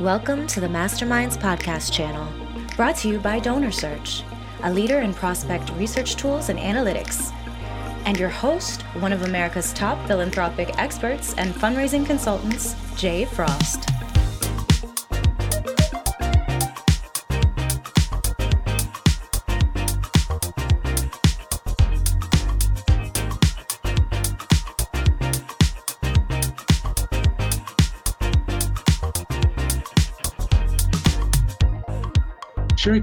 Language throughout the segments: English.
Welcome to the Masterminds Podcast channel, brought to you by DonorSearch, a leader in prospect research tools and analytics. And your host, one of America's top philanthropic experts and fundraising consultants, Jay Frost.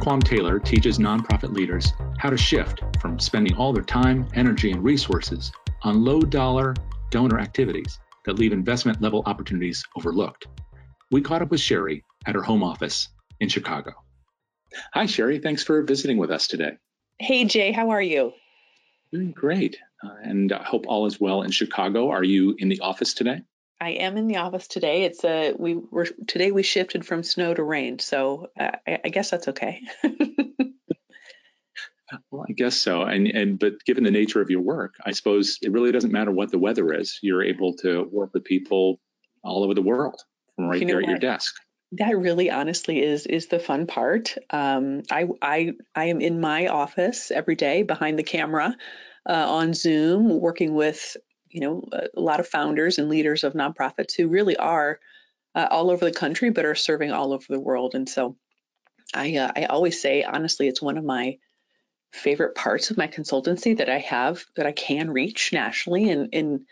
Quam Taylor teaches nonprofit leaders how to shift from spending all their time, energy, and resources on low dollar donor activities that leave investment level opportunities overlooked. We caught up with Sherry at her home office in Chicago. Hi, Sherry. Thanks for visiting with us today. Hey, Jay. How are you? Doing great. Uh, and I hope all is well in Chicago. Are you in the office today? I am in the office today. It's a we were today we shifted from snow to rain, so uh, I, I, guess that's okay. well, I guess so. And and but given the nature of your work, I suppose it really doesn't matter what the weather is. You're able to work with people all over the world from right you there at your desk. That really, honestly, is is the fun part. Um, I I I am in my office every day behind the camera. Uh, on Zoom, working with you know a lot of founders and leaders of nonprofits who really are uh, all over the country but are serving all over the world. And so i uh, i always say honestly it's one of my favorite parts of my consultancy that i have that i can reach nationally. And and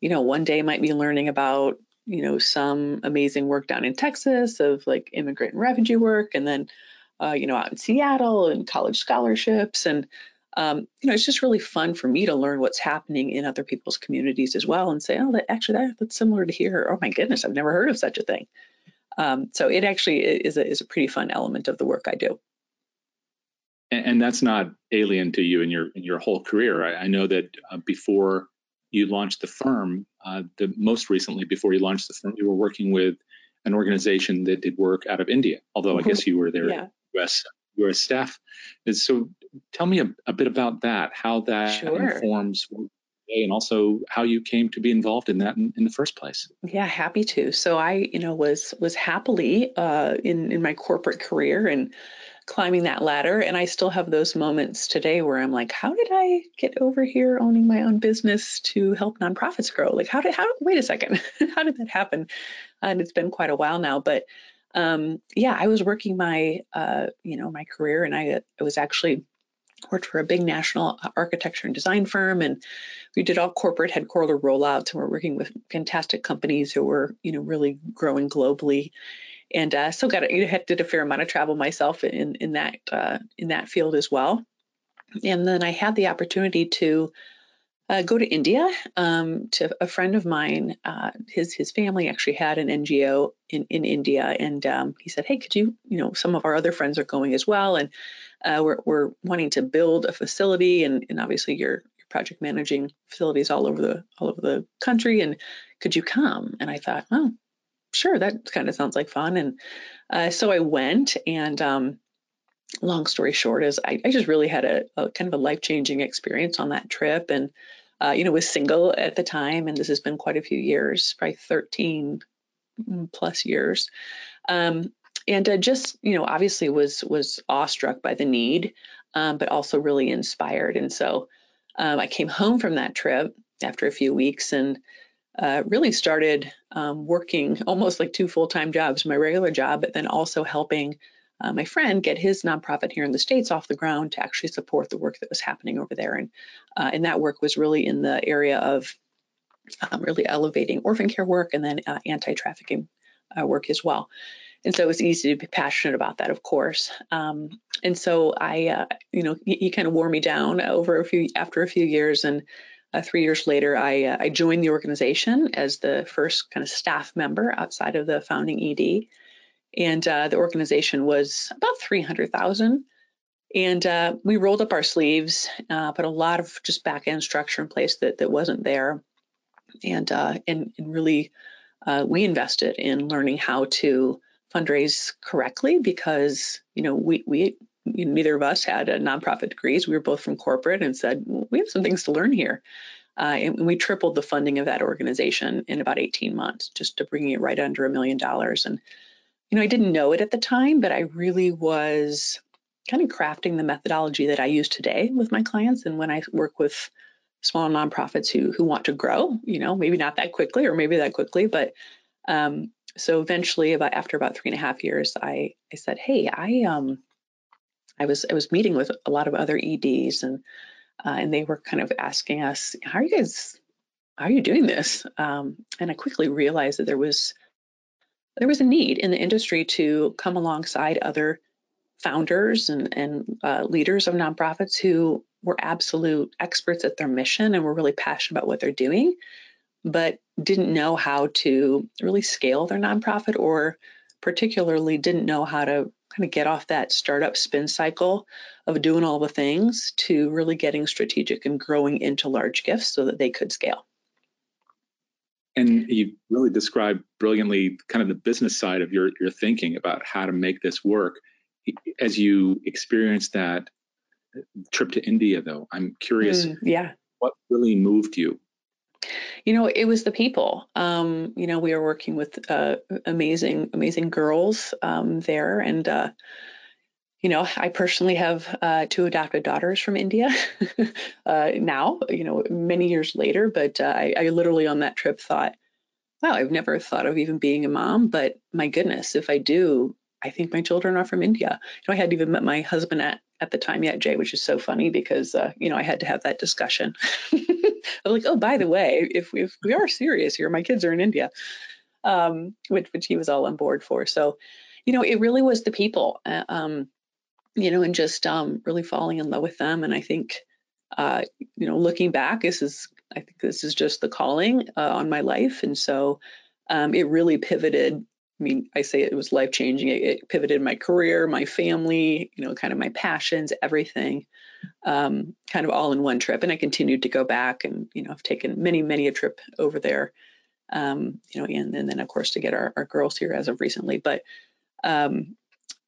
you know one day might be learning about you know some amazing work down in texas of like immigrant and refugee work and then uh, you know out in seattle and college scholarships. And um, you know, it's just really fun for me to learn what's happening in other people's communities as well and say, oh, that actually that, that's similar to here. Oh my goodness, I've never heard of such a thing. Um, so it actually is a, is a pretty fun element of the work I do. And, and that's not alien to you in your in your whole career. I, I know that uh, before you launched the firm, uh, the most recently before you launched the firm, you were working with an organization that did work out of India. Although I mm-hmm. guess you were there yeah. U.S. U.S. staff. And so tell me a, a bit about that, how that sure. informs and also how you came to be involved in that in, in, the first place. Yeah, happy to. So I, you know, was was happily uh, in in my corporate career and climbing that ladder, and I still have those moments today where I'm like, how did I get over here owning my own business to help nonprofits grow? Like, how did how? Wait a second, how did that happen? And it's been quite a while now, but um, yeah, I was working my, uh, you know, my career, and I, I was actually worked for a big national architecture and design firm and we did all corporate headquarter rollouts and we're working with fantastic companies who were you know really growing globally and uh, so got you had did a fair amount of travel myself in in that uh, in that field as well and then I had the opportunity to uh, go to India um, to a friend of mine. Uh, his his family actually had an NGO in in India, and um, he said, "Hey, could you, you know, some of our other friends are going as well, and uh, we're, we're wanting to build a facility, and, and obviously you're, project managing facilities all over the all over the country, and could you come? And I thought, oh, sure, that kind of sounds like fun, and uh, so I went, and um, long story short is I, I just really had a, a kind of a life changing experience on that trip, and uh, you know was single at the time, and this has been quite a few years, probably 13 plus years. Um, and uh, just you know obviously was was awestruck by the need um, but also really inspired. And so um, i came home from that trip after a few weeks and uh, really started um, working almost like two full-time jobs my regular job but then also helping uh, my friend get his nonprofit here in the states off the ground to actually support the work that was happening over there. And uh, and that work was really in the area of um, really elevating orphan care work and then uh, anti-trafficking uh, work as well and so it was easy to be passionate about that, of course. Um, and so I, uh, you know, he, he, kind of wore me down over a few after a few years, and uh, three years later, I uh, I joined the organization as the first kind of staff member outside of the founding ED, and uh, the organization was about three hundred thousand. And uh, we rolled up our sleeves, uh, put a lot of just back end structure in place that that wasn't there, and and, and really we invested in learning how to fundraise correctly because you know we we neither of us had a nonprofit degrees. We were both from corporate and said we have some things to learn here. Uh, and we tripled the funding of that organization in about 18 months, just to bringing it right under a million dollars. And you know, I didn't know it at the time, but I really was kind of crafting the methodology that I use today with my clients. And when I work with small nonprofits who who want to grow, you know, maybe not that quickly or maybe that quickly, but um, so eventually, about after about three and a half years, I I said, hey, I um I was I was meeting with a lot of other EDs and uh, and they were kind of asking us, how are you guys, how are you doing this? Um, and I quickly realized that there was there was a need in the industry to come alongside other founders and, and uh, leaders of nonprofits who were absolute experts at their mission and were really passionate about what they're doing, but didn't know how to really scale their nonprofit or particularly didn't know how to kind of get off that startup spin cycle of doing all the things to really getting strategic and growing into large gifts so that they could scale. And you really described brilliantly kind of the business side of your, your thinking about how to make this work. As you experienced that trip to India, though, I'm curious. Mm, yeah. What really moved you? You know, it was the people. Um, you know, we were working with uh, amazing, amazing girls um, there, and uh, you know, I personally have uh, two adopted daughters from India uh, now, you know, many years later. But uh, I, I, literally on that trip thought, wow, I've never thought of even being a mom, but my goodness, if I do, I think my children are from India. You know, I hadn't even met my husband at, at the time yet, Jay, which is so funny because, uh, you know, I had to have that discussion. Like, oh, by the way, if, we, if we are serious here, my kids are in India, um, which, which he was all on board for. So, you know, it really was the people. Uh, um, you know, and just um, really falling in love with them. And I think, uh, you know, looking back, this is, I think this is just the calling uh, on my life. And so um, it really pivoted. I mean, I say it was life changing. It, it, pivoted my career, my family, you know, kind of my passions, everything, um, kind of all in one trip. And I continued to go back and, you know, I've taken many, many a trip over there, um, you know, and, and then of course to get our, our girls here as of recently. But um,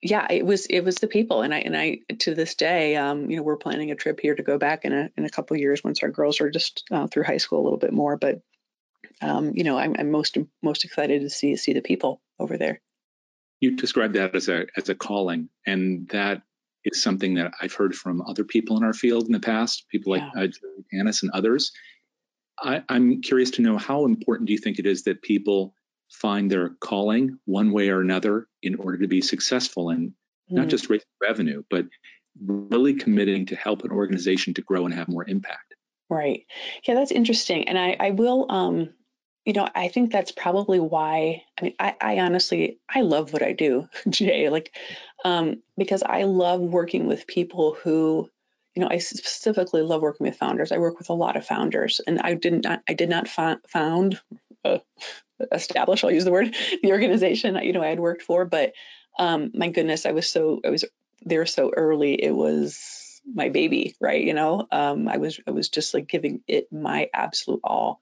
yeah, it was it was the people, and I and I to this day, um, you know, we're planning a trip here to go back in a in a couple years once our girls are just uh, through high school a little bit more. But um, you know, I'm, I'm most most excited to see see the people over there. You described that as a as a calling, and that is something that I've heard from other people in our field in the past, people like yeah. uh, Annis and others. I, I'm curious to know how important do you think it is that people find their calling one way or another in order to be successful and mm. not just raise revenue, but really committing to help an organization to grow and have more impact. Right. Yeah, that's interesting. And I, I will, um, you know, I think that's probably why. I mean, I, I honestly, I love what I do, Jay, like, um, because I love working with people who, you know, I specifically love working with founders. I work with a lot of founders, and I did not, I did not found, uh, establish, I'll use the word, the organization, you know, I had worked for. But um, my goodness, I was so, I was there so early. It was my baby, right? You know, um, I was, I was just like giving it my absolute all.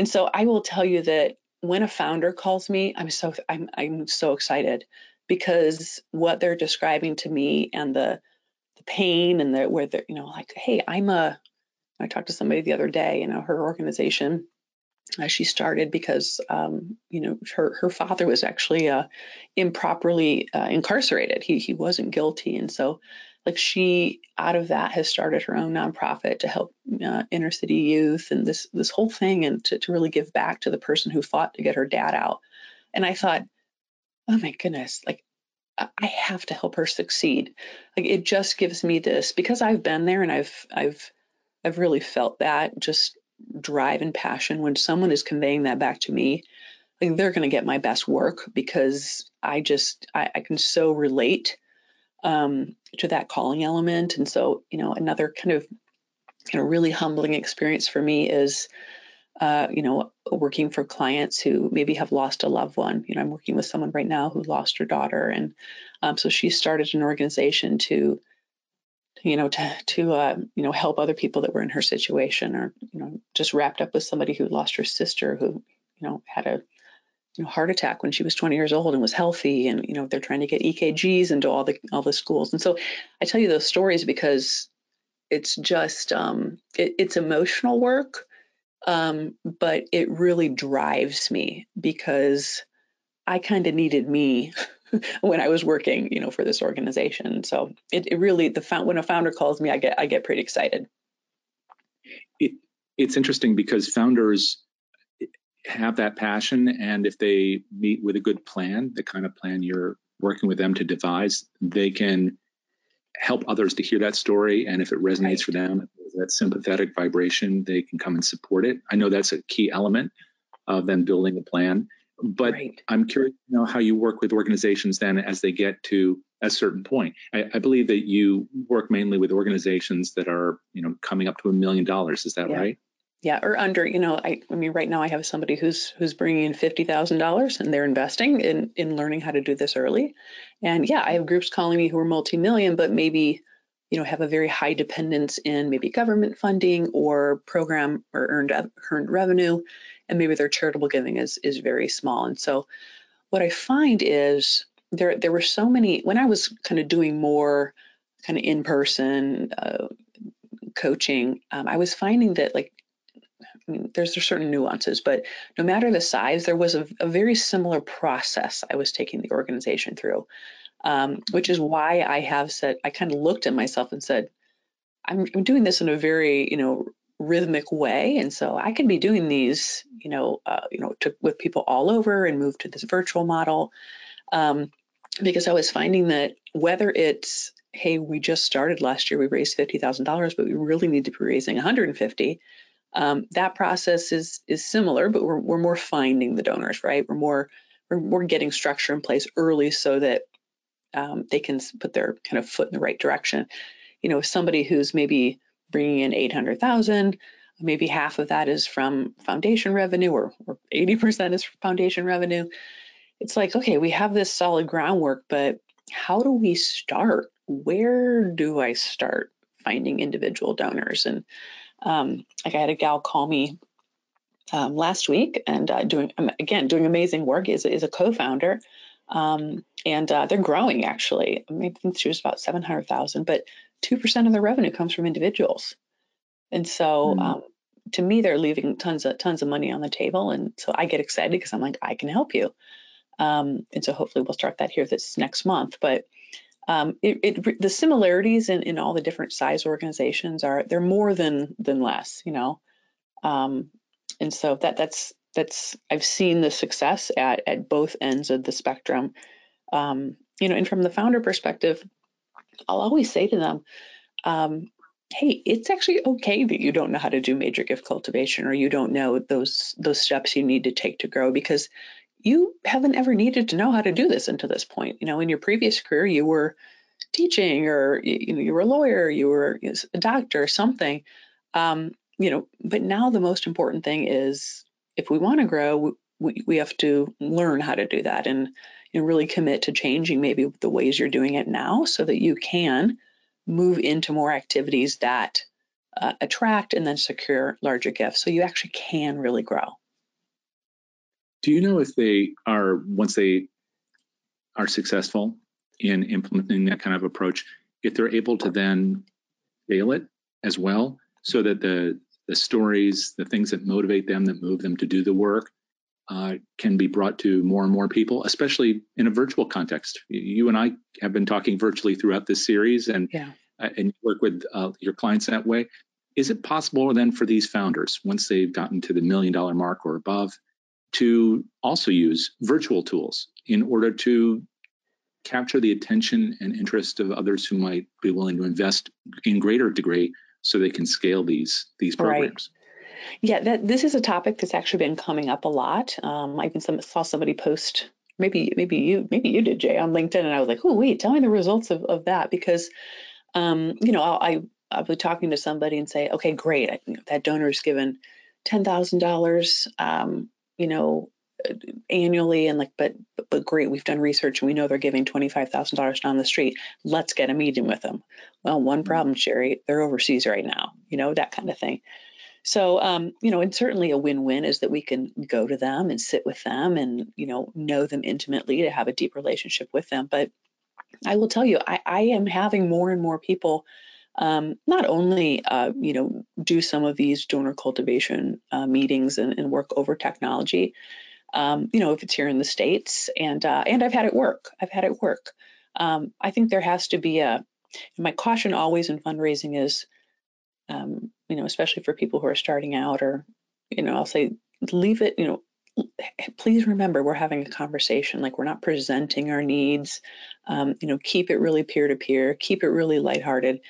And so I will tell you that when a founder calls me, I'm so, I'm, I'm so excited because what they're describing to me and the, the pain and the, where they're, you know, like, hey, I'm a, I talked to somebody the other day, you know, her organization uh, she started because um, you know her her father was actually uh, improperly uh, incarcerated. He he wasn't guilty, and so like she out of that has started her own nonprofit to help uh, inner city youth and this this whole thing, and to to really give back to the person who fought to get her dad out. And I thought, oh my goodness, like I have to help her succeed. Like it just gives me this because I've been there and I've I've I've really felt that just drive and passion when someone is conveying that back to me like they're going to get my best work because i just i, I can so relate um, to that calling element. And so you know another kind of kind of really humbling experience for me is uh, you know working for clients who maybe have lost a loved one. You know i'm working with someone right now who lost her daughter. And um, so she started an organization to you know, to to uh, you know help other people that were in her situation, or you know, just wrapped up with somebody who lost her sister, who you know had a you know, heart attack when she was 20 years old and was healthy, and you know they're trying to get EKGs into all the all the schools. And so I tell you those stories because it's just um, it, it's emotional work, um, but it really drives me because I kind of needed me when I was working, you know, for this organization. So it, it really the found, when a founder calls me, I get I get pretty excited. It, it's interesting because founders have that passion, and if they meet with a good plan, the kind of plan you're working with them to devise, they can help others to hear that story. And if it resonates right. for them, that sympathetic vibration, they can come and support it. I know that's a key element of them building a plan. But right. I'm curious to know how you work with organizations then as they get to a certain point. I, I, believe that you work mainly with organizations that are, you know, coming up to a million dollars. Is that yeah. right? Yeah, or under. You know, I, I mean, right now I have somebody who's who's bringing in fifty thousand dollars, and they're investing in in learning how to do this early. And yeah, I have groups calling me who are multi-million, but maybe you know have a very high dependence in maybe government funding or program or earned earned revenue and maybe their charitable giving is is very small. And so what I find is there there were so many when I was kind of doing more kind of in person uh, coaching, um, I was finding that like there's, certain nuances, but no matter the size, there was a, a very similar process I was taking the organization through, um, which is why I have said I kind of looked at myself and said, I'm, I'm doing this in a very you know rhythmic way and so i can be doing these you know uh, you know to, with people all over and move to this virtual model. Um, because i was finding that whether it's hey we just started last year we raised $50000 but we really need to be raising 150 um, that process is is similar but we're, we're more finding the donors right we're more we're, we're getting structure in place early so that um, they can put their kind of foot in the right direction you know somebody who's maybe bringing in 800,000. Maybe half of that is from foundation revenue or, or 80% is foundation revenue. It's like, okay, we have this solid groundwork, but how do we start? Where do I start finding individual donors? And um, like I had a gal call me um, last week and uh, doing um, again doing amazing work is is a co-founder um, and uh, they're growing actually. I think she was about seven hundred thousand, but 2% of their revenue comes from individuals. And so mm um, to me, they're leaving tons of tons of money on the table. And so I get excited because I'm like, I can help you. Um, and so hopefully we'll start that here this next month. But um, it, it, the similarities in, in all the different size organizations are they're more than than less, you know. Um, and so that that's that's I've seen the success at at both ends of the spectrum. Um, you know, and from the founder perspective, I'll always say to them, um, hey, it's actually okay that you don't know how to do major gift cultivation or you don't know those those steps you need to take to grow because you haven't ever needed to know how to do this until this point. You know, in your previous career, you were teaching or you know you were a lawyer, you were a doctor, something. Um, you know, but now the most important thing is if we want to grow, we, we have to learn how to do that and you know, really commit to changing maybe the ways you're doing it now so that you can move into more activities that uh, attract and then secure larger gifts so you actually can really grow. Do you know if they are, once they are successful in implementing that kind of approach, if they're able to then scale it as well so that the the stories, the things that motivate them, that move them to do the work, uh, can be brought to more and more people, especially in a virtual context. You and I have been talking virtually throughout this series, and yeah. uh, and work with uh, your clients that way. Is it possible then for these founders, once they've gotten to the million dollar mark or above, to also use virtual tools in order to capture the attention and interest of others who might be willing to invest in greater degree so they can scale these these programs? Right. Yeah, that this is a topic that's actually been coming up a lot. Um, I even some, saw somebody post maybe maybe you maybe you did Jay on LinkedIn, and I was like, oh wait, tell me the results of, of that because um, you know I'll, I I'll be talking to somebody and say, okay, great, I, that donor's given ten thousand um, you know, annually, and like, but but great, we've done research and we know they're giving twenty five thousand dollars down the street. Let's get a meeting with them. Well, one mm-hmm. problem, Sherry, they're overseas right now. You know that kind of thing. So, um, you know, and certainly a win-win is that we can go to them and sit with them and, you know, know them intimately to have a deep relationship with them. But I will tell you, I, I am having more and more people um, not only, uh, you know, do some of these donor cultivation uh, meetings and, and, work over technology, Um, you know, if it's here in the states, and uh, and I've had it work. I've had it work. Um, I think there has to be a. My caution always in fundraising is, um, you know, especially for people who are starting out, or you know, I'll say leave it. You know, please remember we're having a conversation. Like we're not presenting our needs. Um, you know, keep it really peer to peer. Keep it really lighthearted.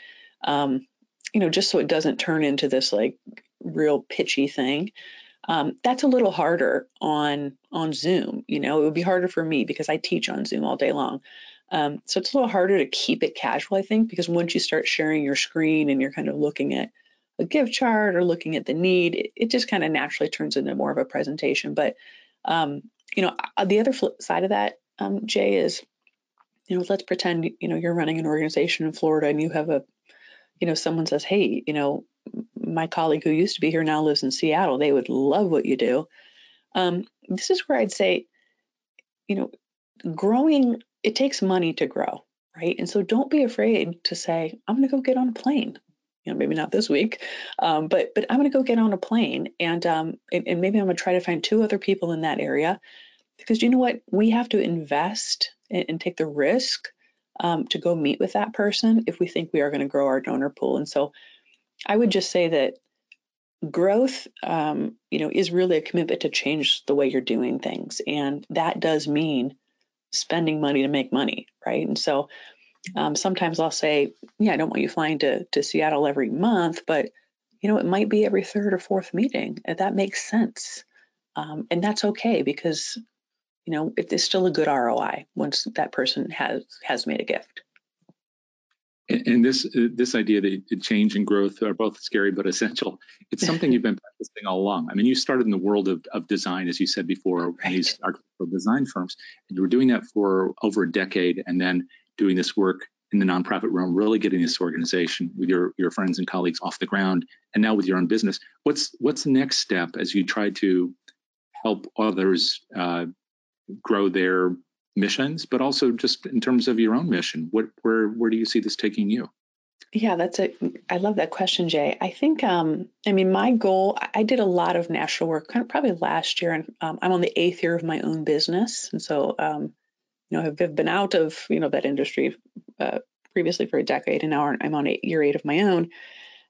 Um, you know, just so it doesn't turn into this like real pitchy thing. Um, that's a little harder on on Zoom. You know, it would be harder for me because I teach on Zoom all day long. Um, so it's a little harder to keep it casual, I think, because once you start sharing your screen and you're kind of looking at a gift chart or looking at the need, it, it just kind of naturally turns into more of a presentation. But um, you know, uh, the other flip side of that, um, Jay, is you know, let's pretend you know you're running an organization in Florida and you have a you know, someone says, hey, you know, my colleague who used to be here now lives in Seattle. They would love what you do. Um, this is where I'd say, you know, growing, it takes money to grow, right? And so don't be afraid to say, I'm going to go get on a plane. You know, maybe not this week, um, but but I'm going to go get on a plane, and, um, and and maybe I'm going to try to find two other people in that area, because you know what, we have to invest and, and take the risk um, to go meet with that person if we think we are going to grow our donor pool. And so I would just say that growth, um, you know, is really a commitment to change the way you're doing things. And that does mean spending money to make money, right? And so um, sometimes I'll say, yeah, I don't want you flying to, to Seattle every month, but you know, it might be every third or fourth meeting. That makes sense. Um, and that's okay because you know, it is still a good ROI once that person has has made a gift. And this this idea that change and growth are both scary but essential. It's something you've been practicing all along. I mean, you started in the world of, of design, as you said before, right. these architectural design firms, and you were doing that for over a decade, and then doing this work in the nonprofit realm, really getting this organization with your your friends and colleagues off the ground, and now with your own business. What's what's the next step as you try to help others uh, grow their missions, but also just in terms of your own mission. What where where do you see this taking you? Yeah, that's a. I love that question, Jay. I think, um, I mean, my goal. I did a lot of national work, kind of probably last year, and um, I'm on the eighth year of my own business, and so, um, you know, I've been out of you know that industry uh, previously for a decade, and now I'm on eight, year eight of my own.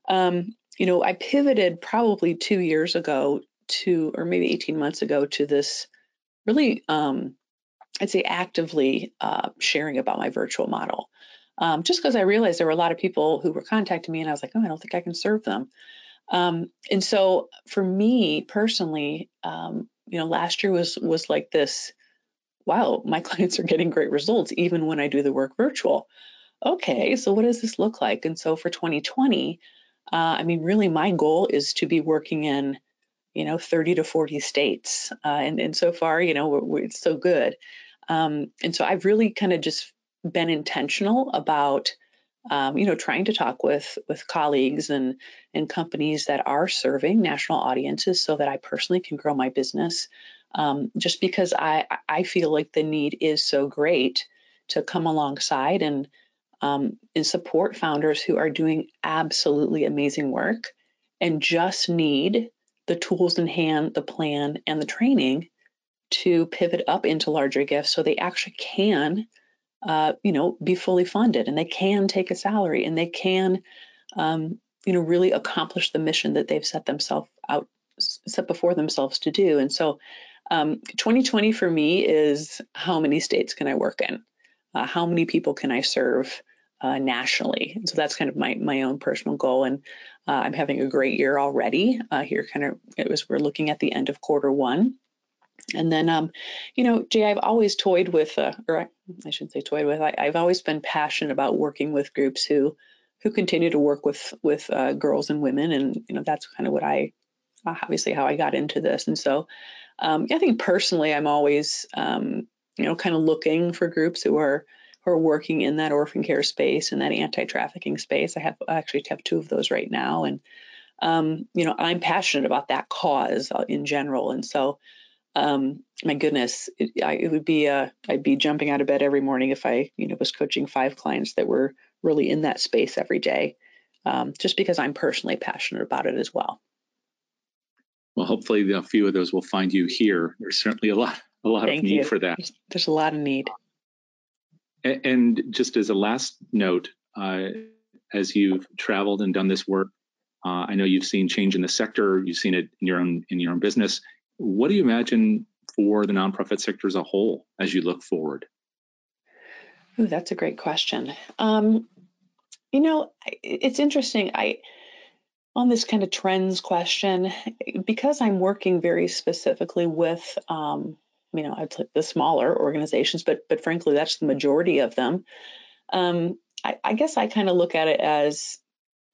Um, you know, I pivoted probably two years ago to, or maybe 18 months ago, to this really, um, I'd say, actively uh, sharing about my virtual model. Um, just because I realized there were a lot of people who were contacting me, and I was like, oh, I don't think I can serve them. Um, and so, for me personally, um, you know, last year was was like this. Wow, my clients are getting great results even when I do the work virtual. Okay, so what does this look like? And so for 2020, uh, I mean, really, my goal is to be working in you know 30 to 40 states uh, and and so far you know we're, we're, it's so good. Um, and so i've really kind of just been intentional about um, you know trying to talk with with colleagues and and companies that are serving national audiences so that i personally can grow my business um, just because i i feel like the need is so great to come alongside and um, and support founders who are doing absolutely amazing work and just need the tools in hand, the plan, and the training to pivot up into larger gifts so they actually can, uh, you know, be fully funded and they can take a salary and they can, um, you know, really accomplish the mission that they've set themselves out, set before themselves to do. And so, um, 2020 for me is how many states can I work in? Uh, how many people can I serve? Uh, nationally. And so that's kind of my my own personal goal. And uh, I'm having a great year already. Uh, here, kind of, it was we're looking at the end of quarter one. And then, um, you know, Jay, I've always toyed with, uh, or I, I shouldn't say toyed with. I, have always been passionate about working with groups who, who continue to work with with uh, girls and women, and you know, that's kind of what I, obviously, how I got into this. And so, um, I think personally, I'm always, um, you know, kind of looking for groups who are who are working in that orphan care space and that anti-trafficking space. I have I actually have two of those right now, and um, you know I'm passionate about that cause uh, in general, and so um, my goodness, it, I, it would be uh, I'd be jumping out of bed every morning if I you know was coaching five clients that were really in that space every day, um, just because I'm personally passionate about it as well. Well, hopefully a few of those will find you here. There's certainly a lot, a lot Thank of need you. for that. There's, a lot of need. And, just as a last note, uh, as you've traveled and done this work, uh, I know you've seen change in the sector. You've seen it in your own in your own business. What do you imagine for the nonprofit sector as a whole as you look forward? Ooh, that's a great question. Um, you know, it's interesting. I on this kind of trends question because I'm working very specifically with, um, you know, the smaller organizations, but but frankly, that's the majority of them. Um, I, I, guess I kind of look at it as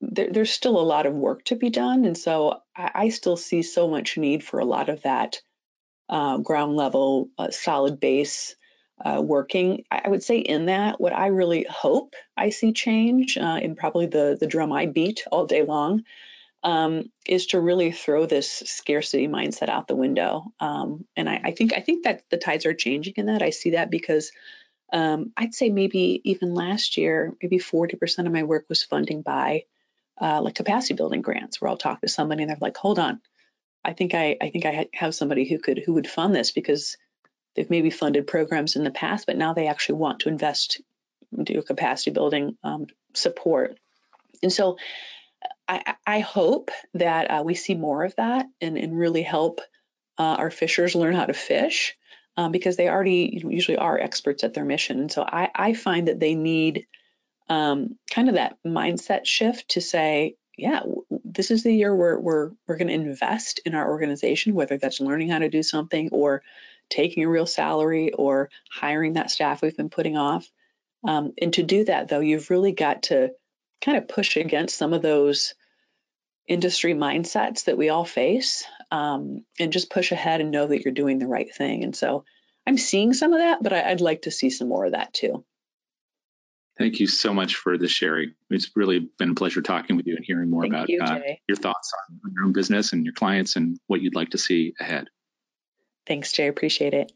there, there's still a lot of work to be done, and so I, I still see so much need for a lot of that uh, ground level, uh, solid base uh, working. I would say in that, what I really hope I see change, uh, and probably the the drum I beat all day long, um, is to really throw this scarcity mindset out the window. Um, and I, I, think I think that the tides are changing in that. I see that because um, I'd say maybe even last year, maybe 40% of my work was funding by uh, like capacity building grants, where I'll talk to somebody and they're like, "Hold on, I think I I think I have somebody who could who would fund this because they've maybe funded programs in the past, but now they actually want to invest do capacity building um, support." And so I, I hope that uh, we see more of that and, and really help uh, our fishers learn how to fish um, because they already usually are experts at their mission. And so I, I find that they need um, kind of that mindset shift to say, yeah, this is the year where we're we're going to invest in our organization, whether that's learning how to do something or taking a real salary or hiring that staff we've been putting off. Um, and to do that, though, you've really got to kind of push against some of those industry mindsets that we all face um, and just push ahead and know that you're doing the right thing. And so I'm seeing some of that, but I, would like to see some more of that too. Thank you so much for the sharing. It's really been a pleasure talking with you and hearing more Thank about you, uh, your thoughts on your own business and your clients and what you'd like to see ahead. Thanks, Jay. Appreciate it.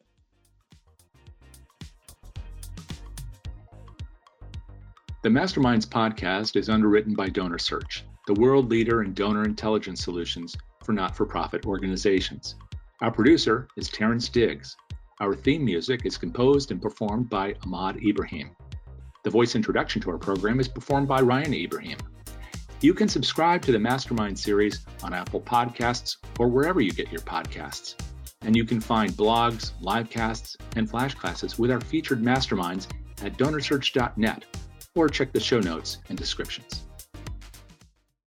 The Masterminds podcast is underwritten by DonorSearch, the world leader in donor intelligence solutions for not for profit organizations. Our producer is Terrence Diggs. Our theme music is composed and performed by Ahmad Ibrahim. The voice introduction to our program is performed by Ryan Ibrahim. You can subscribe to the Mastermind series on Apple Podcasts or wherever you get your podcasts. And you can find blogs, livecasts, and flash classes with our featured masterminds at donorsearch.net or check the show notes and descriptions.